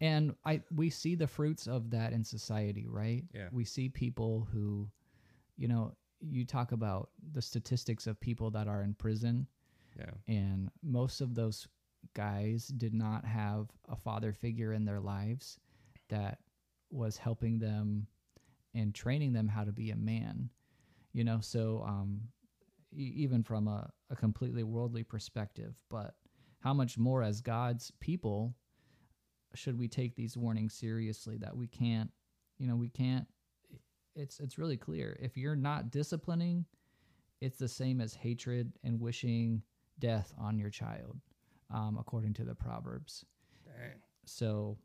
and I we see the fruits of that in society, right? Yeah. We see people who, you know, you talk about the statistics of people that are in prison, yeah. and most of those guys did not have a father figure in their lives that was helping them and training them how to be a man. You know, so um, e- even from a, a completely worldly perspective, but how much more as God's people should we take these warnings seriously that we can't, you know, we can't it's it's really clear. If you're not disciplining, it's the same as hatred and wishing death on your child, um, according to the Proverbs. Dang. So,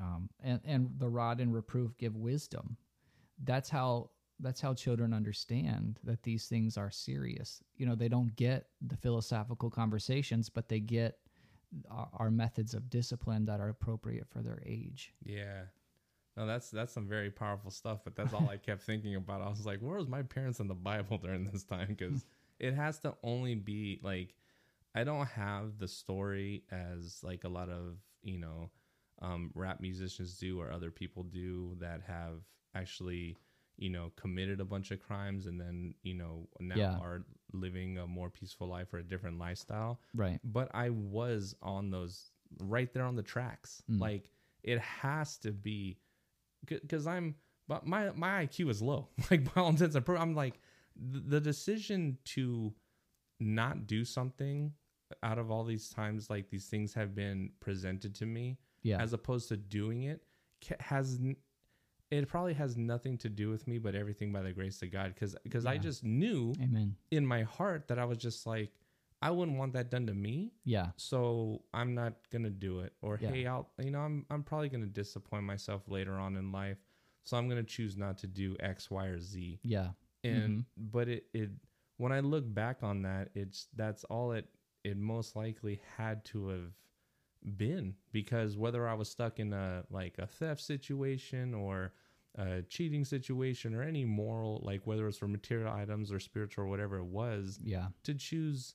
um, and and the rod and reproof give wisdom. That's how that's how children understand that these things are serious. You know, they don't get the philosophical conversations, but they get our, our methods of discipline that are appropriate for their age. Yeah. No, that's that's some very powerful stuff. But that's all I kept thinking about. I was like, where was my parents in the Bible during this time? Because it has to only be like, I don't have the story as like a lot of you know, um, rap musicians do or other people do that have actually you know committed a bunch of crimes and then you know now Yeah. are living a more peaceful life or a different lifestyle Right. but I was on those right there on the tracks. Mm. Like it has to be because I'm, but my my IQ is low. Like by all intents and purposes, I'm like the, decision to not do something out of all these times, like these things have been presented to me, Yeah. as opposed to doing it, has it probably has nothing to do with me, but everything by the grace of God. Because because I just knew Amen. in my heart that I was just like, I wouldn't want that done to me Yeah. so I'm not gonna do it. Or Yeah. hey, I'll you know I'm I'm probably gonna disappoint myself later on in life, so I'm gonna choose not to do X, Y, or Z. Yeah. And mm-hmm. but it it when I look back on that, it's that's all it it most likely had to have been because whether I was stuck in a like a theft situation or a cheating situation or any moral like whether it's for material items or spiritual or whatever it was Yeah. to choose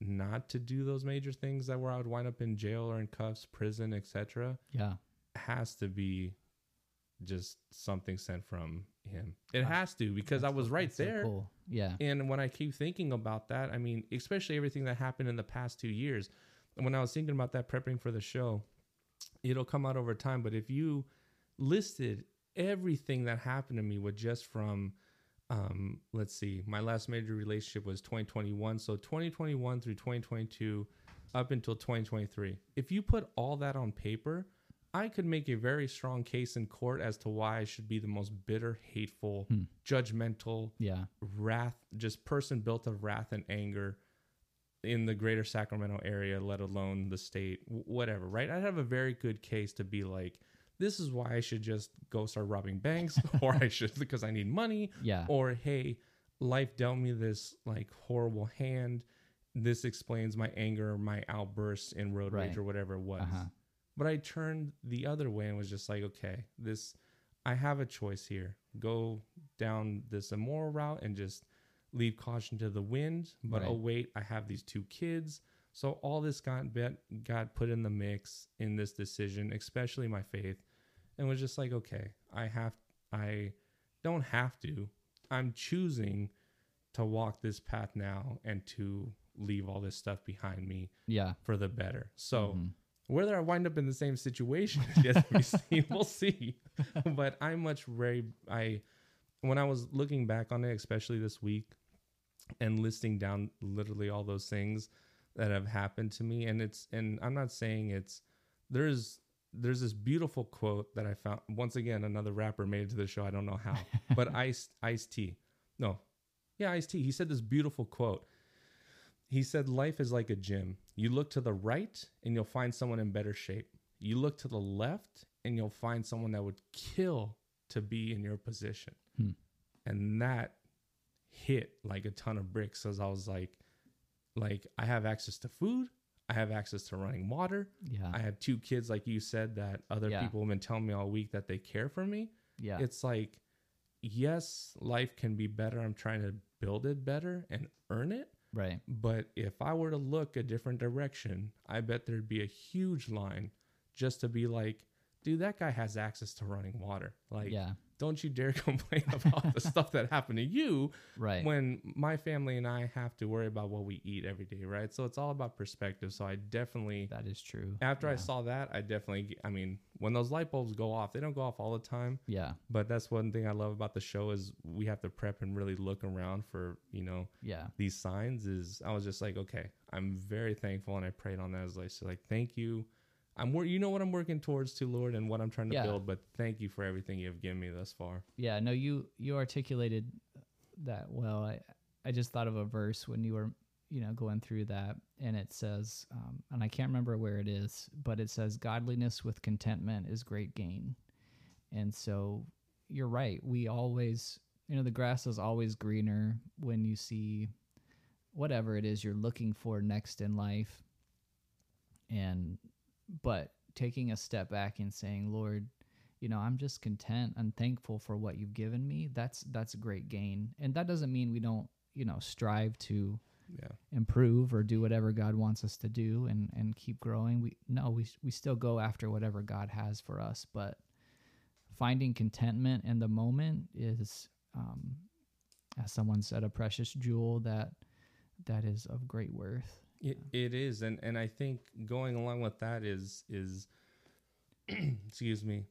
not to do those major things that where I would wind up in jail or in cuffs, prison, etc., Yeah. has to be just something sent from him. It Wow. has to because I was right that's so there. cool. Yeah. And when I keep thinking about that, I mean, especially everything that happened in the past two years, when I was thinking about that prepping for the show, it'll come out over time. But if you listed everything that happened to me with just from, um, let's see, my last major relationship was 2021. So 2021 through 2022 up until 2023. If you put all that on paper, I could make a very strong case in court as to why I should be the most bitter, hateful, Hmm. judgmental, Yeah. wrath, just person built of wrath and anger in the greater Sacramento area, let alone the state, whatever, right? I'd have a very good case to be like, this is why I should just go start robbing banks, or I should because I need money, Yeah. or hey, life dealt me this like horrible hand. This explains my anger, my outbursts in road Right. rage, or whatever it was. Uh-huh. But I turned the other way and was just like, okay, this, I have a choice here. Go down this immoral route and just leave caution to the wind. But oh wait, I have these two kids. So all this got bet, got put in the mix in this decision, especially my faith, and was just like, okay, I have, I don't have to. I'm choosing to walk this path now and to leave all this stuff behind me Yeah. for the better. So Mhm. whether I wind up in the same situation to be seen. We'll see. But I'm much very I when I was looking back on it, especially this week, and listing down literally all those things that have happened to me, and it's and I'm not saying it's there's there's this beautiful quote that I found once again another rapper made it to the show. I don't know how, but Ice Ice T, no, yeah, Ice T. He said this beautiful quote. He said, Life is like a gym. You look to the right and you'll find someone in better shape. You look to the left and you'll find someone that would kill to be in your position. Hmm. And that hit like a ton of bricks as I was like, like I have access to food, I have access to running water. Yeah. I have two kids, like you said, that other Yeah. people have been telling me all week that they care for me yeah. it's like yes life can be better i'm trying to build it better and earn it right. but if i were to look a different direction i bet there'd be a huge line just to be like, dude, that guy has access to running water. Like, yeah. Don't you dare complain about the stuff that happened to you Right. when my family and I have to worry about what we eat every day, right? So it's all about perspective. So I definitely, that is true. after I saw that, I definitely, I mean, when those light bulbs go off, they don't go off all the time, Yeah. but that's one thing I love about the show is we have to prep and really look around for, you know, Yeah. these signs is I was just like, okay, I'm very thankful, and I prayed on that as like, so like, thank you. I'm wor- you know what I'm working towards to Lord and what I'm trying to Yeah. build, but thank you for everything you've given me thus far. Yeah, no, you you articulated that well. I I just thought of a verse when you were you know going through that, and it says, um, and I can't remember where it is, but it says, "Godliness with contentment is great gain." And so you're right. We always, you know, the grass is always greener when you see whatever it is you're looking for next in life. And but taking a step back and saying, Lord, you know, I'm just content and thankful for what you've given me. That's that's a great gain. And that doesn't mean we don't, you know, strive to Yeah. improve or do whatever God wants us to do and and keep growing. We no, we we still go after whatever God has for us, but finding contentment in the moment is um as someone said a precious jewel that that is of great worth. It, it is, and and I think going along with that is is, excuse me,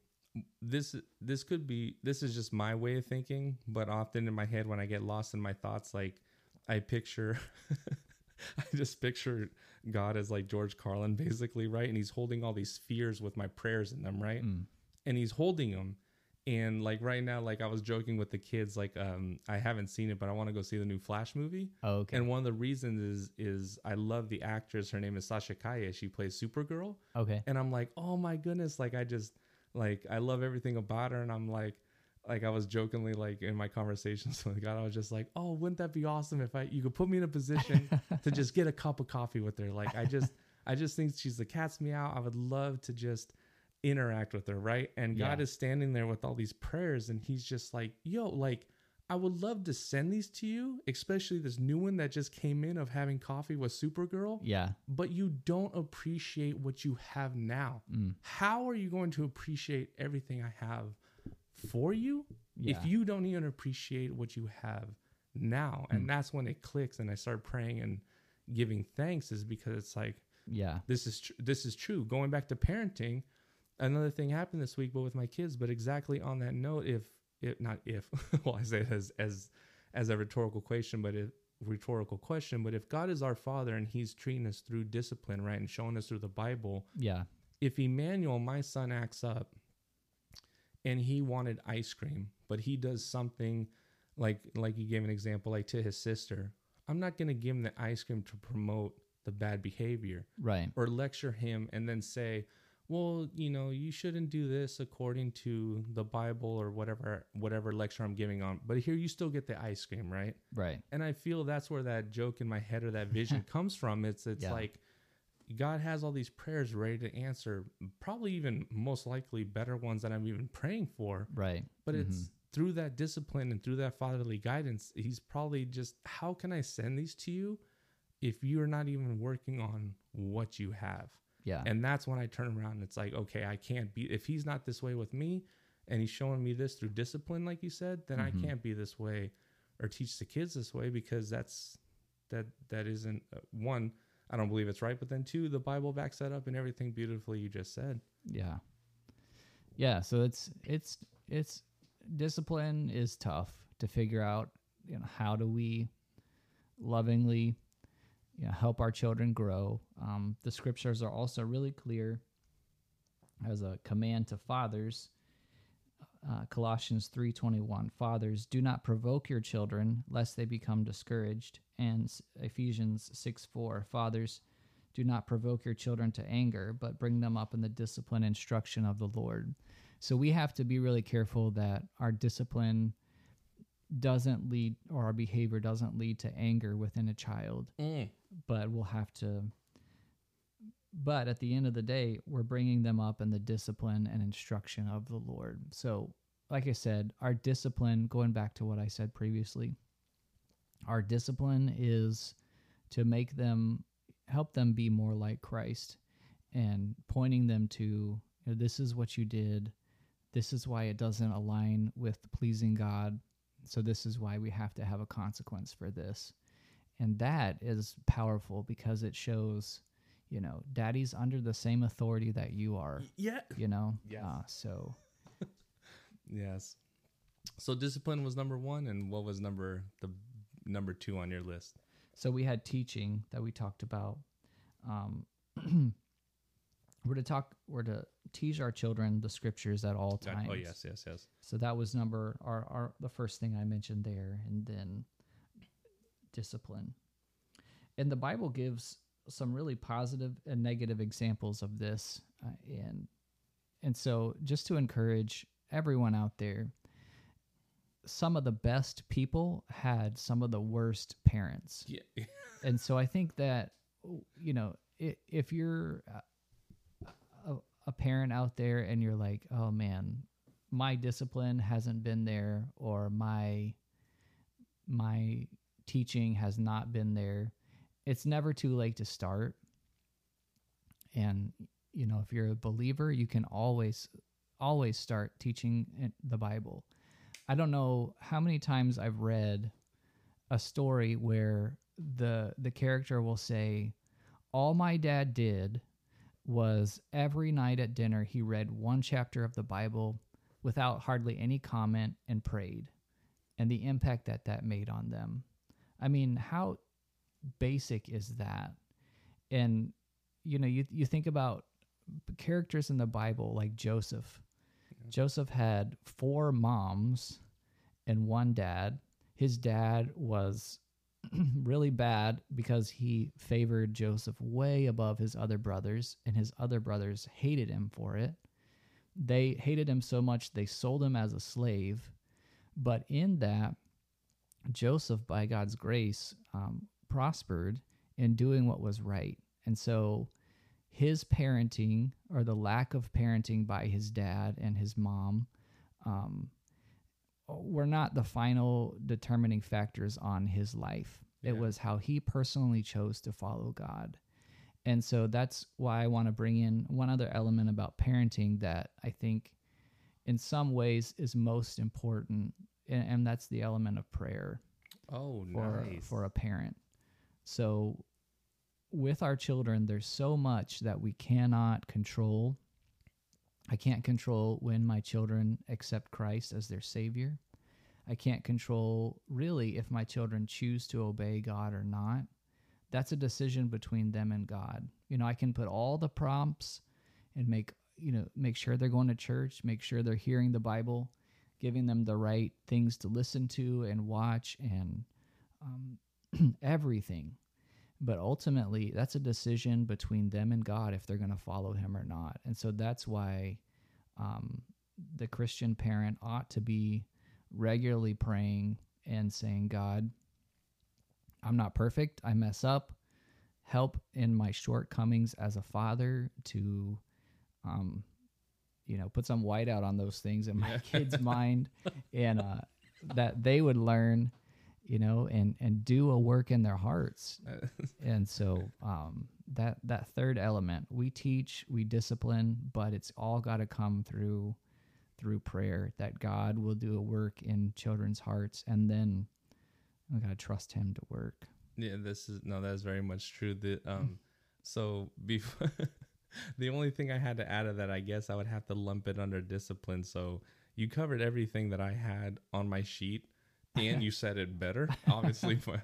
this this could be this is just my way of thinking, but often in my head when I get lost in my thoughts, like I picture, I just picture God as like George Carlin, basically, right, and he's holding all these spheres with my prayers in them, right, Mm. and he's holding them. And like right now, like I was joking with the kids, like um I haven't seen it, but I want to go see the new Flash movie. Oh, okay. And one of the reasons is is I love the actress. Her name is Sasha Calle. She plays Supergirl, okay. and I'm like, oh my goodness, like I just like I love everything about her, and I'm like, like I was jokingly like in my conversations with God, I was just like, oh, wouldn't that be awesome if I you could put me in a position to just get a cup of coffee with her? Like I just I just think she's the cat's meow. I would love to just interact with her, right? And God Yeah. is standing there with all these prayers, and He's just like, yo, like. I would love to send these to you, especially this new one that just came in of having coffee with Supergirl Yeah. but you don't appreciate what you have now. Mm. How are you going to appreciate everything I have for you Yeah. if you don't even appreciate what you have now? And that's when it clicks and I start praying and giving thanks is because it's like yeah. this is tr- this is true. Going back to parenting, another thing happened this week but with my kids, but exactly on that note if if not if well I say it as as as a rhetorical question, but if rhetorical question, but if God is our father and he's treating us through discipline, right, and showing us through the Bible, Yeah. if Emmanuel, my son, acts up and he wanted ice cream, but he does something like like you gave an example, like to his sister, I'm not gonna give him the ice cream to promote the bad behavior Right. or lecture him and then say, well, you know, you shouldn't do this according to the Bible or whatever whatever lecture I'm giving on. But here you still get the ice cream, right? Right. And I feel that's where that joke in my head or that vision comes from. It's it's Yeah. like God has all these prayers ready to answer, probably even most likely better ones that I'm even praying for. Right. But Mhm. it's through that discipline and through that fatherly guidance, he's probably just, how can I send these to you if you're not even working on what you have? Yeah. And that's when I turn around and it's like, okay, I can't be, if he's not this way with me and he's showing me this through discipline, like you said, then Mhm. I can't be this way or teach the kids this way because that's, that, that isn't uh, one, I don't believe it's right. But then two, the Bible backs that up and everything beautifully you just said. Yeah. Yeah, so it's it's it's discipline is tough to figure out, you know, how do we lovingly you know, help our children grow. Um, the scriptures are also really clear as a command to fathers. Uh, Colossians 3:21 Fathers do not provoke your children lest they become discouraged and Ephesians 6:4 Fathers do not provoke your children to anger but bring them up in the discipline and instruction of the Lord. So we have to be really careful that our discipline doesn't lead or our behavior doesn't lead to anger within a child but we'll have to but at the end of the day we're bringing them up in the discipline and instruction of the lord. So like i said our discipline going back to what i said previously our discipline is to make them help them be more like christ and pointing them to you know, this is what you did. This is why it doesn't align with pleasing god. So this is why we have to have a consequence for this and that is powerful because it shows you know daddy's under the same authority that you are Yeah. you know Yes. uh, so Yes. So discipline was number one, and what was number the number two on your list? So we had teaching that we talked about. Um, we're to talk. We're to teach our children the scriptures at all times. oh yes, yes, yes. So that was number our, our the first thing I mentioned there, and then discipline. And the Bible gives some really positive and negative examples of this, uh, and and so just to encourage everyone out there, some of the best people had some of the worst parents Yeah. and so I think that you know if you're a, a, a parent out there and you're like, oh man, my discipline hasn't been there, or my my teaching has not been there, it's never too late to start. And you know, if you're a believer, you can always always start teaching the Bible. I don't know how many times I've read a story where the the character will say all my dad did was every night at dinner he read one chapter of the bible without hardly any comment and prayed and the impact that that made on them i mean how basic is that and you know you you think about characters in the bible like joseph joseph had four moms and one dad his dad was really bad because he favored Joseph way above his other brothers, and his other brothers hated him for it. They hated him so much they sold him as a slave. But in that, Joseph, by God's grace, um, prospered in doing what was right. And so his parenting, or the lack of parenting by his dad and his mom, um, were not the final determining factors on his life. It was how he personally chose to follow God. And so that's why I want to bring in one other element about parenting that I think in some ways is most important and, and that's the element of prayer Oh, for nice. for a parent. So with our children there's so much that we cannot control. I can't control when my children accept Christ as their savior. I can't control really if my children choose to obey God or not. That's a decision between them and God. You know, I can put all the prompts and make, you know, make sure they're going to church, make sure they're hearing the Bible, giving them the right things to listen to and watch and um, everything. But ultimately, that's a decision between them and God if they're going to follow Him or not. And so that's why um, the Christian parent ought to be regularly praying and saying, God, I'm not perfect. I mess up. Help in my shortcomings as a father to, um, you know, put some white out on those things in my Yeah. kid's mind and uh, that they would learn, you know, and, and do a work in their hearts and so um, that that third element we teach we discipline but it's all got to come through through prayer that god will do a work in children's hearts and then we got to trust him to work Yeah, this is no, that is very much true. The um, so before the only thing I had to add to that, I guess I would have to lump it under discipline. So you covered everything that I had on my sheet, and you said it better. Obviously, by,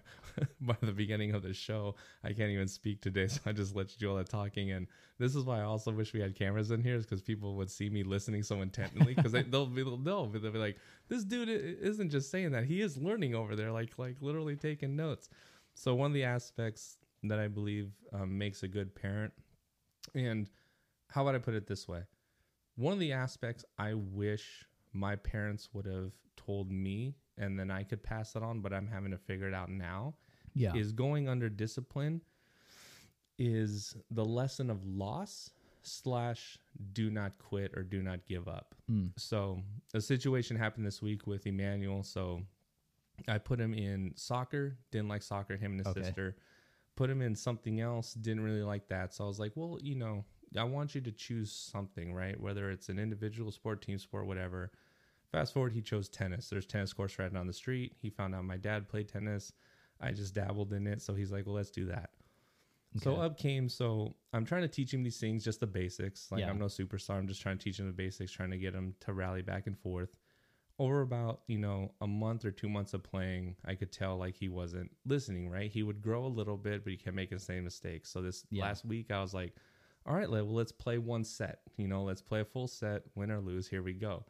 by the beginning of the show, I can't even speak today, so I just let you do all the talking. And this is why I also wish we had cameras in here, is because people would see me listening so intently. Because they, they'll be they'll, they'll be like, this dude isn't just saying that; he is learning over there, like like literally taking notes. So one of the aspects that I believe um, makes a good parent, and how would I put it this way? One of the aspects I wish my parents would have told me, and then I could pass it on, but I'm having to figure it out now, yeah is going under discipline is the lesson of loss slash do not quit or do not give up. Mm. So a situation happened this week with Emmanuel. So I put him in soccer, didn't like soccer, him and his Okay. sister. Put him in something else, didn't really like that. So I was like, well, you know, I want you to choose something, right? Whether it's an individual sport, team sport, whatever. Fast forward, he chose tennis. There's tennis courts right down the street. He found out my dad played tennis. I just dabbled in it, so he's like, "Well, let's do that." So up came. So I'm trying to teach him these things, just the basics. Like Yeah. I'm no superstar. I'm just trying to teach him the basics, trying to get him to rally back and forth. Over about you know a month or two months of playing, I could tell like he wasn't listening. Right, he would grow a little bit, but he kept making the same mistakes. So this Yeah. last week, I was like, "All right, well, let's play one set. You know, let's play a full set, win or lose. Here we go."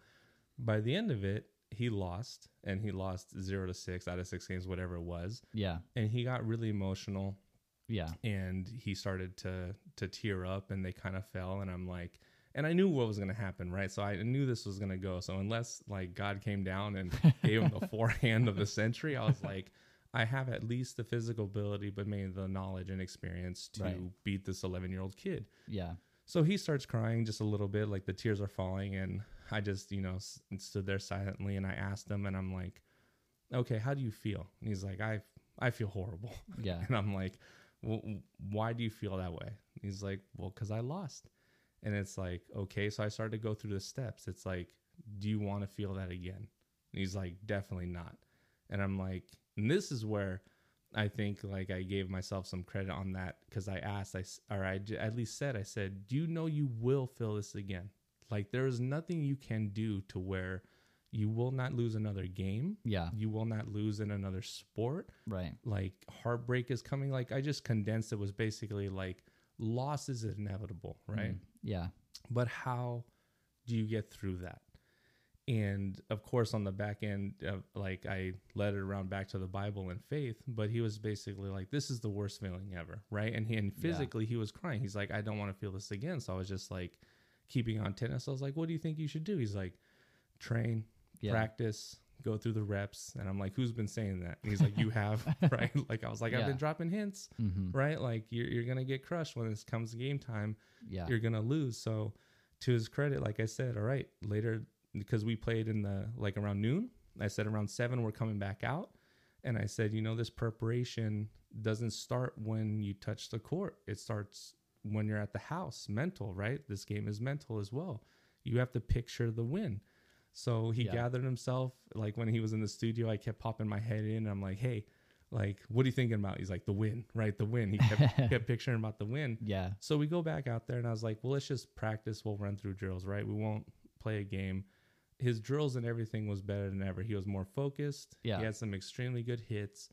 By the end of it, he lost, and he lost zero to six out of six games, whatever it was, Yeah. and he got really emotional Yeah. and he started to to tear up and they kind of fell and i'm like and i knew what was going to happen right so i knew this was going to go so unless like god came down and gave him the forehand of the century i was like i have at least the physical ability but maybe the knowledge and experience to Right. beat this 11 year old kid Yeah. so he starts crying just a little bit like the tears are falling and i just you know s- stood there silently and i asked him and i'm like okay how do you feel and he's like i i feel horrible Yeah. and I'm like, well, why do you feel that way? He's like, well, because I lost. And it's like, okay. So I started to go through the steps. It's like, do you want to feel that again? And he's like, definitely not. And I'm like, and this is where I think like I gave myself some credit on that because I asked, I or I at least said, I said, do you know you will feel this again? Like there is nothing you can do to where you will not lose another game. Yeah. You will not lose in another sport Right. like heartbreak is coming like i just condensed it was basically like loss is inevitable right Mm. Yeah. but how do you get through that and of course on the back end of, like i led it around back to the bible and faith but he was basically like this is the worst feeling ever right and he and Yeah. physically he was crying he's like i don't want to feel this again so i was just like keeping on tennis i was like what do you think you should do he's like train Yeah. practice, go through the reps. And I'm like, who's been saying that? And he's like, you have, right? Like I was like, I've been dropping hints, Mm-hmm. right? Like you're, you're going to get crushed when this comes game time. Yeah. You're going to lose. So to his credit, like I said, all right, later, because we played in the, like around noon, I said around seven, we're coming back out. And I said, you know, this preparation doesn't start when you touch the court. It starts when you're at the house, mental, right? This game is mental as well. You have to picture the win. So he Yeah. gathered himself. Like when he was in the studio, I kept popping my head in. I'm like, hey, like, what are you thinking about? He's like, the win, right? The win. He kept, kept picturing about the win. Yeah. So we go back out there, and I was like, well, let's just practice. We'll run through drills, right? We won't play a game. His drills and everything was better than ever. He was more focused. Yeah. He had some extremely good hits.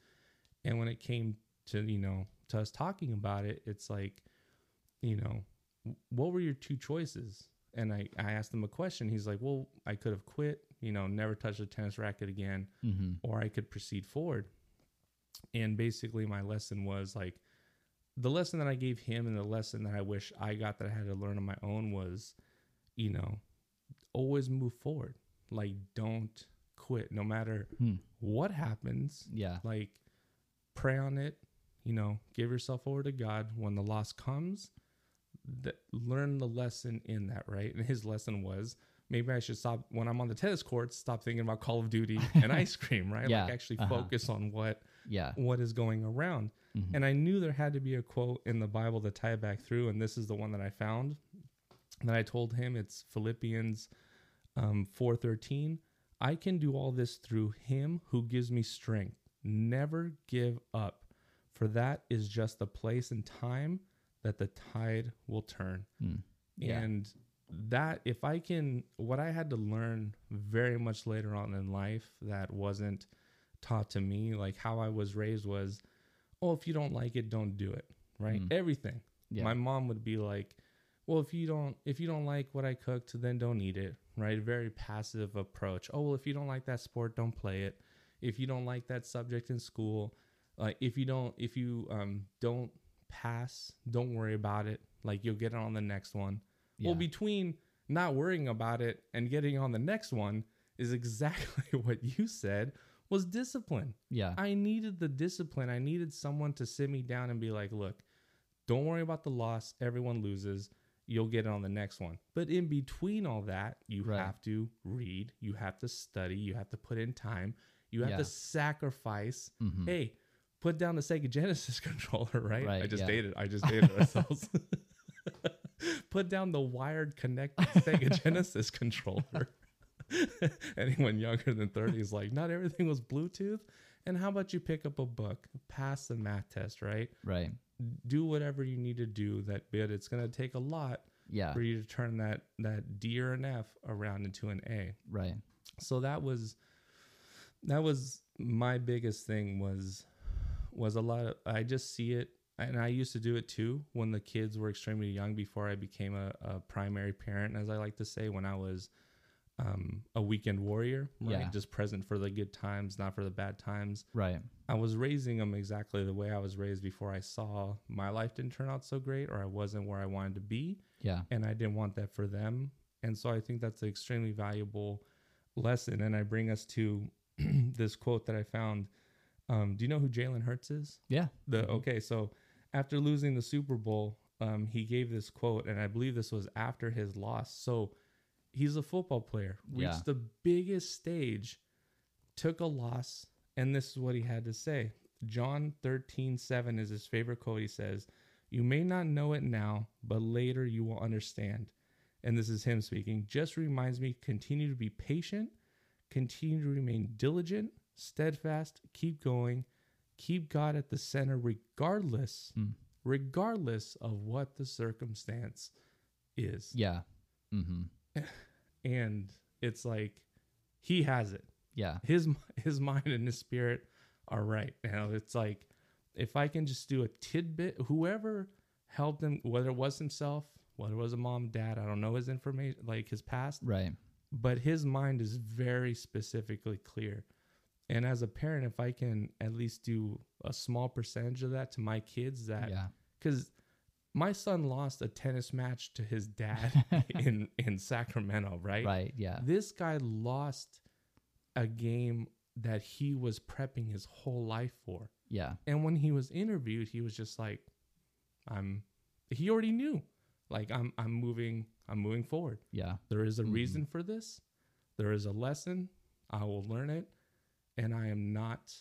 And when it came to, you know, to us talking about it, it's like, you know, what were your two choices? And I, I asked him a question. He's like, well, I could have quit, you know, never touched a tennis racket again, Mm-hmm. or I could proceed forward. And basically, my lesson was like the lesson that I gave him and the lesson that I wish I got that I had to learn on my own was, you know, always move forward. Like, don't quit no matter Hmm. what happens. Yeah. Like, pray on it, you know, give yourself over to God. When the loss comes, th- learn the lesson in that, right? And his lesson was maybe I should stop when I'm on the tennis courts, stop thinking about Call of Duty and ice cream, right? Yeah, Like actually uh-huh. focus on what Yeah. what is going around. Mhm. And I knew there had to be a quote in the Bible to tie it back through, and this is the one that I found. That I told him it's Philippians um, four thirteen. I can do all this through Him who gives me strength. Never give up, for that is just the place and time that the tide will turn. Mm. Yeah. And that, if I can, what I had to learn very much later on in life that wasn't taught to me, like how I was raised was, oh, if you don't like it, don't do it, right? Mm. Everything. Yeah. My mom would be like, well, if you don't, if you don't like what I cooked, then don't eat it, right? Very passive approach. Oh, well, if you don't like that sport, don't play it. If you don't like that subject in school, like if you don't, if you um don't pass, don't worry about it. Like you'll get it on the next one. Well, between not worrying about it and getting on the next one is exactly what you said was discipline. yeah. I needed the discipline. I needed someone to sit me down and be like, look, don't worry about the loss. Everyone loses. You'll get it on the next one. But in between all that, you Right. have to read, you have to study, you have to put in time, you have Yeah. to sacrifice. Mhm. Hey, put down the Sega Genesis controller, right? Right, I just yeah. dated. I just dated ourselves. put down the wired connected Sega Genesis controller. Anyone younger than 30 is like, not everything was Bluetooth. And how about you pick up a book, pass the math test, right? Right. Do whatever you need to do that bit. it's gonna take a lot Yeah. for you to turn that that D or an F around into an A. Right. So that was that was my biggest thing was was a lot of I just see it and I used to do it too when the kids were extremely young before I became a, a primary parent, as I like to say, when I was um, a weekend warrior, right? Yeah. Just present for the good times, not for the bad times. Right. I was raising them exactly the way I was raised before I saw my life didn't turn out so great or I wasn't where I wanted to be Yeah. and I didn't want that for them. And so I think that's an extremely valuable lesson. And I bring us to this quote that I found. Um, do you know who Jalen Hurts is? Yeah. The okay, so after losing the Super Bowl, um, he gave this quote, and I believe this was after his loss. So he's a football player, reached Yeah. the biggest stage, took a loss, and this is what he had to say. John 13, 7 is his favorite quote. He says, You may not know it now, but later you will understand. And this is him speaking. Just reminds me continue to be patient, continue to remain diligent, steadfast, keep going, keep God at the center, regardless, Mm. regardless of what the circumstance is. Yeah. Mm-hmm. And it's like he has it. Yeah. His his mind and his spirit are right. You know, it's like if I can just do a tidbit, whoever helped him, whether it was himself, whether it was a mom, dad, I don't know his information, like his past, Right. but his mind is very specifically clear. And as a parent, if I can at least do a small percentage of that to my kids, that Yeah. because my son lost a tennis match to his dad in in Sacramento, right? Right. Yeah. This guy lost a game that he was prepping his whole life for. Yeah. And when he was interviewed, he was just like, I'm he already knew. Like I'm I'm moving I'm moving forward. Yeah. There is a Mhm. reason for this. There is a lesson. I will learn it and I am not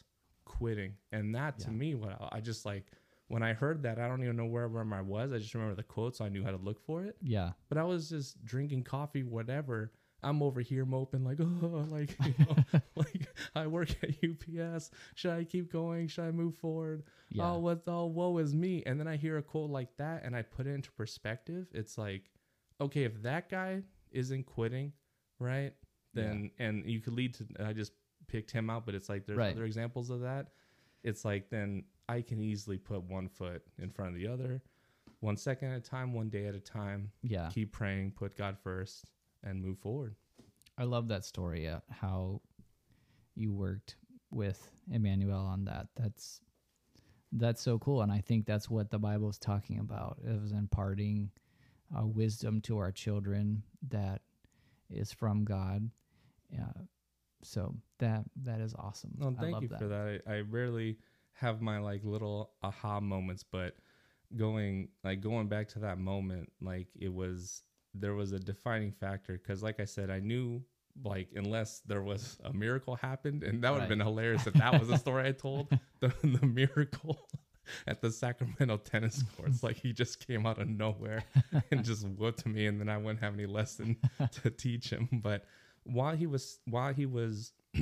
quitting. And that to Yeah. me what I, just like when I heard that, I don't even know where, where I was. I just remember the quote, so I knew how to look for it. Yeah. But I was just drinking coffee, whatever. I'm over here moping like, oh, like, you know, like I work at UPS. Should I keep going? Should I move forward? Yeah. Oh, what? Oh, woe is me. And then I hear a quote like that, and I put it into perspective. It's like, okay, if that guy isn't quitting, right? Then and you could lead to. I just picked him out, but it's like there's Right. other examples of that. It's like then I can easily put one foot in front of the other, one second at a time, one day at a time yeah. keep praying, put God first, and move forward. I love that story. Uh, how you worked with Emmanuel on that. That's that's so cool, and I think that's what the Bible is talking about. It was imparting uh, wisdom to our children that is from God. Yeah. So that that is awesome. I thank love you for that. I, I rarely have my like little aha moments, but going like going back to that moment, like it was there was a defining factor because, like I said, I knew like unless there was a miracle happened, and that would have Right. been hilarious if that was the story I told the, the miracle. At the Sacramento tennis courts, like he just came out of nowhere and just whooped me, and then I wouldn't have any lesson to teach him. But while he was while he was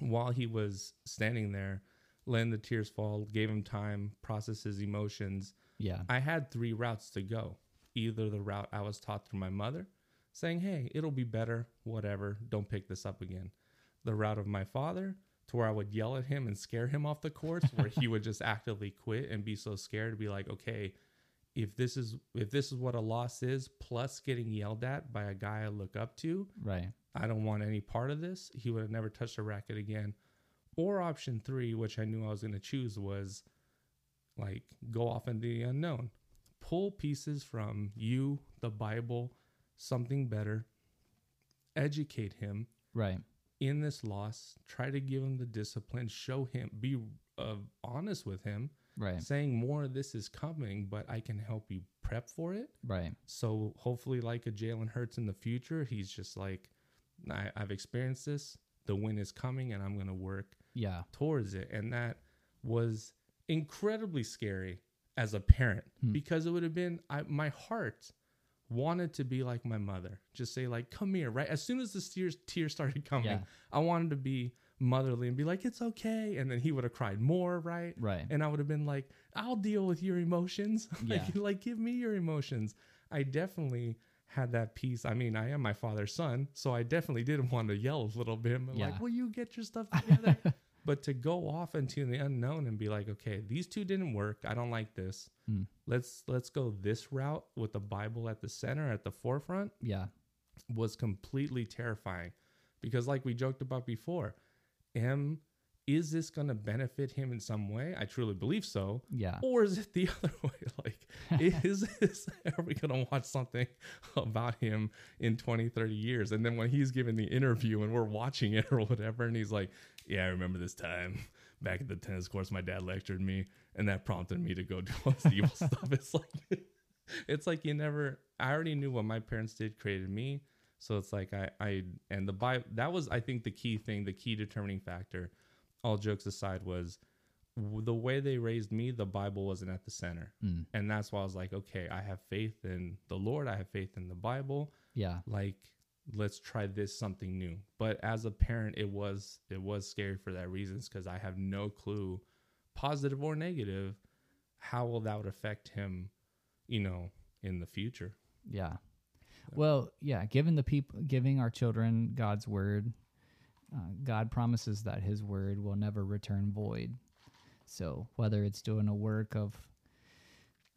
while he was standing there, letting the tears fall, gave him time, process his emotions. Yeah. I had three routes to go. Either the route I was taught through my mother, saying, Hey, it'll be better, whatever, don't pick this up again. The route of my father, to where I would yell at him and scare him off the courts, where he would just actively quit and be so scared to be like, Okay, if this is if this is what a loss is, plus getting yelled at by a guy I look up to, Right. I don't want any part of this. He would have never touched a racket again. Or option three, which I knew I was going to choose, was like go off into the unknown. Pull pieces from you, the Bible, something better, educate him Right. in this loss, try to give him the discipline, show him, be uh, honest with him, Right. saying more of this is coming, but I can help you prep for it. Right. So hopefully, like a Jalen Hurts in the future, he's just like, I, I've experienced this. The win is coming, and I'm going to work Yeah. towards it. And that was incredibly scary as a parent Hmm. because it would have been I, my heart wanted to be like my mother just say like come here right as soon as the tears tears started coming Yeah. i wanted to be motherly and be like it's okay and then he would have cried more right Right. and i would have been like i'll deal with your emotions like, Yeah. like give me your emotions i definitely had that piece i mean i am my father's son so i definitely did want to yell a little bit Yeah. like will you get your stuff together but to go off into the unknown and be like okay these two didn't work i don't like this Hmm. let's let's go this route with the bible at the center at the forefront Yeah. was completely terrifying because like we joked about before am is this going to benefit him in some way? I truly believe so. Yeah. or is it the other way? Like is this are we going to watch something about him in 20 30 years? And then when he's giving the interview and we're watching it or whatever and he's like yeah i remember this time back at the tennis courts my dad lectured me and that prompted me to go do all this evil stuff. It's like it's like you never i already knew what my parents did created me. So it's like i i and the bible that was i think the key thing the key determining factor all jokes aside was the way they raised me the bible wasn't at the center Mm. and that's why i was like okay i have faith in the lord i have faith in the bible Yeah. like let's try this something new but as a parent it was it was scary for that reasons because i have no clue positive or negative how will that would affect him you know in the future Yeah. Well, yeah, giving the people giving our children God's word, uh, God promises that his word will never return void. So, whether it's doing a work of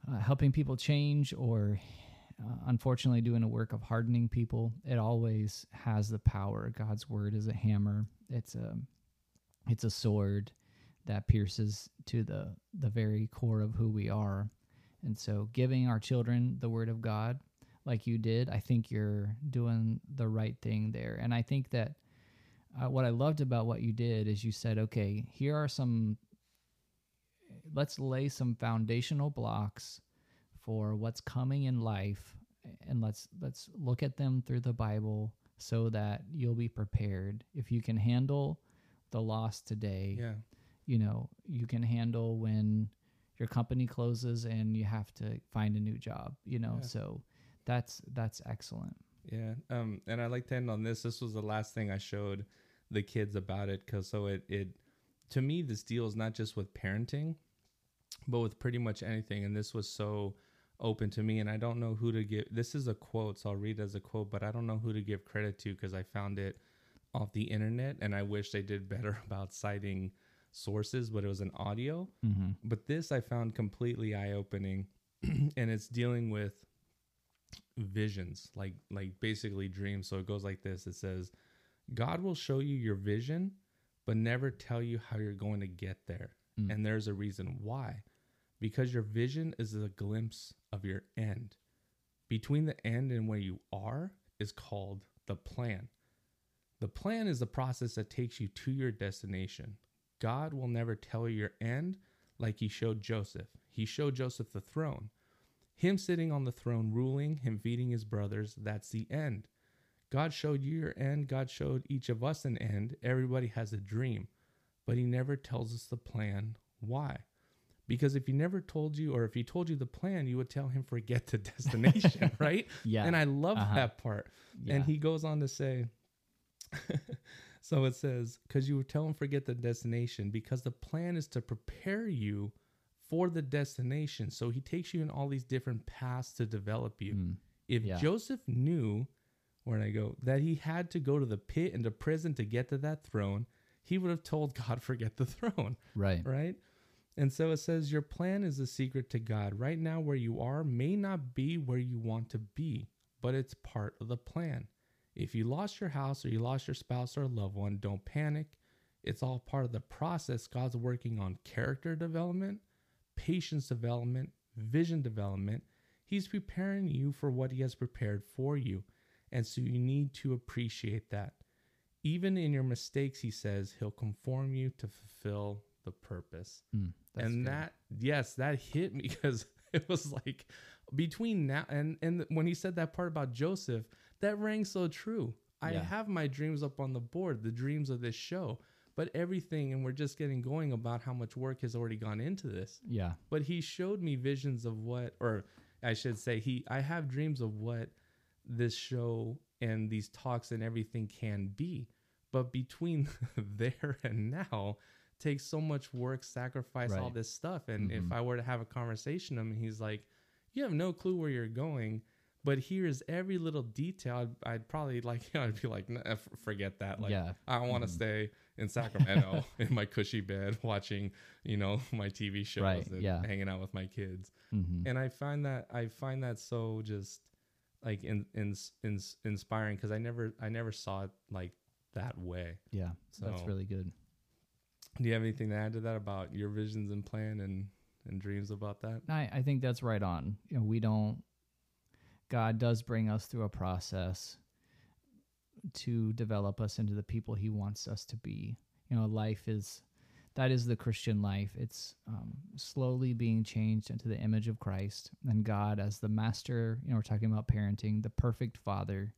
uh, helping people change or uh, unfortunately doing a work of hardening people, it always has the power. God's word is a hammer. It's a it's a sword that pierces to the the very core of who we are. And so giving our children the word of God like you did, I think you're doing the right thing there. And I think that uh, what I loved about what you did is you said, okay, here are some, let's lay some foundational blocks for what's coming in life, and let's let's look at them through the Bible so that you'll be prepared. If you can handle the loss today, yeah you know you can handle when your company closes and you have to find a new job you know Yeah. so that's that's excellent Yeah. Um, and I'd like to end on this. This was the last thing I showed the kids about it because so it it to me this deals not just with parenting, but with pretty much anything. And this was so open to me. And I don't know who to give. This is a quote, so I'll read it as a quote, but I don't know who to give credit to because I found it off the internet, and I wish they did better about citing sources. But it was an audio mm-hmm. but this I found completely eye opening, and it's dealing with visions, like like basically dreams. So it goes like this: It says, "God will show you your vision, but never tell you how you're going to get there, Mm. and there's a reason why, because your vision is a glimpse of your end. Between the end and where you are is called the plan." The plan is the process that takes you to your destination. God will never tell you your end like he showed Joseph. He showed Joseph the throne. Him sitting on the throne, ruling, him feeding his brothers, that's the end. God showed you your end. God showed each of us an end. Everybody has a dream, but he never tells us the plan. Why? Because if he never told you, or if he told you the plan, you would tell him, forget the destination, right? yeah And I love Uh-huh. that part. yeah. And he goes on to say, so it says, because you would tell him forget the destination, because the plan is to prepare you for the destination. So he takes you in all these different paths to develop you. Mm. If Yeah. Joseph knew, where I go, that he had to go to the pit and to prison to get to that throne, he would have told God, forget the throne right right? And so it says, Your plan is a secret to God. Right now, where you are may not be where you want to be, but it's part of the plan. If you lost your house or you lost your spouse or a loved one, don't panic. It's all part of the process. God's working on character development, patience development, vision development. He's preparing you for what He has prepared for you. And so you need to appreciate that. Even in your mistakes, He says, He'll conform you to fulfill the purpose Mm, and good. that yes that hit me because it was like between now and and when he said that part about joseph that rang so true i Yeah. have my dreams up on the board the dreams of this show but everything and we're just getting going about how much work has already gone into this. Yeah. but he showed me visions of what or i should say he i have dreams of what this show and these talks and everything can be. But between there and now takes so much work sacrifice all this stuff. And if Mhm. i were to have a conversation with him he's like you have no clue where you're going but here's every little detail i'd, I'd probably like you know, i'd be like nah, forget that like yeah. I want to Mhm. stay in Sacramento in my cushy bed watching, you know, my TV shows Right, and yeah. hanging out with my kids. hmm And I find that I find that so just like in, in, in inspiring because I never I never saw it like that way. Yeah. So that's really good. Do you have anything to add to that about your visions and plan and and dreams about that? I, I think that's right on. You know, we don't. God does bring us through a process to develop us into the people He wants us to be. You know, life is that is the Christian life. It's um, slowly being changed into the image of Christ and God as the master. You know, we're talking about parenting, the perfect Father,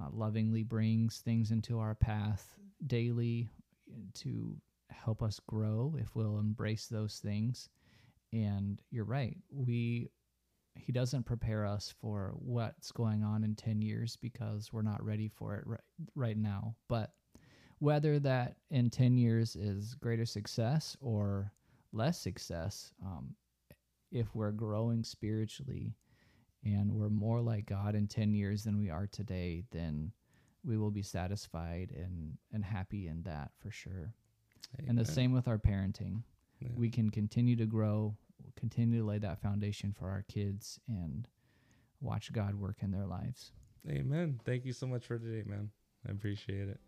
uh, lovingly brings things into our path daily to help us grow if we'll embrace those things and you're right we he doesn't prepare us for what's going on in 10 years because we're not ready for it right, right now. But whether that in 10 years is greater success or less success um, if we're growing spiritually and we're more like god in 10 years than we are today then we will be satisfied and and happy in that for sure. And the same with our parenting. Yeah. we can continue to grow, continue to lay that foundation for our kids, and watch God work in their lives. Amen. Thank you so much for today, man. I appreciate it.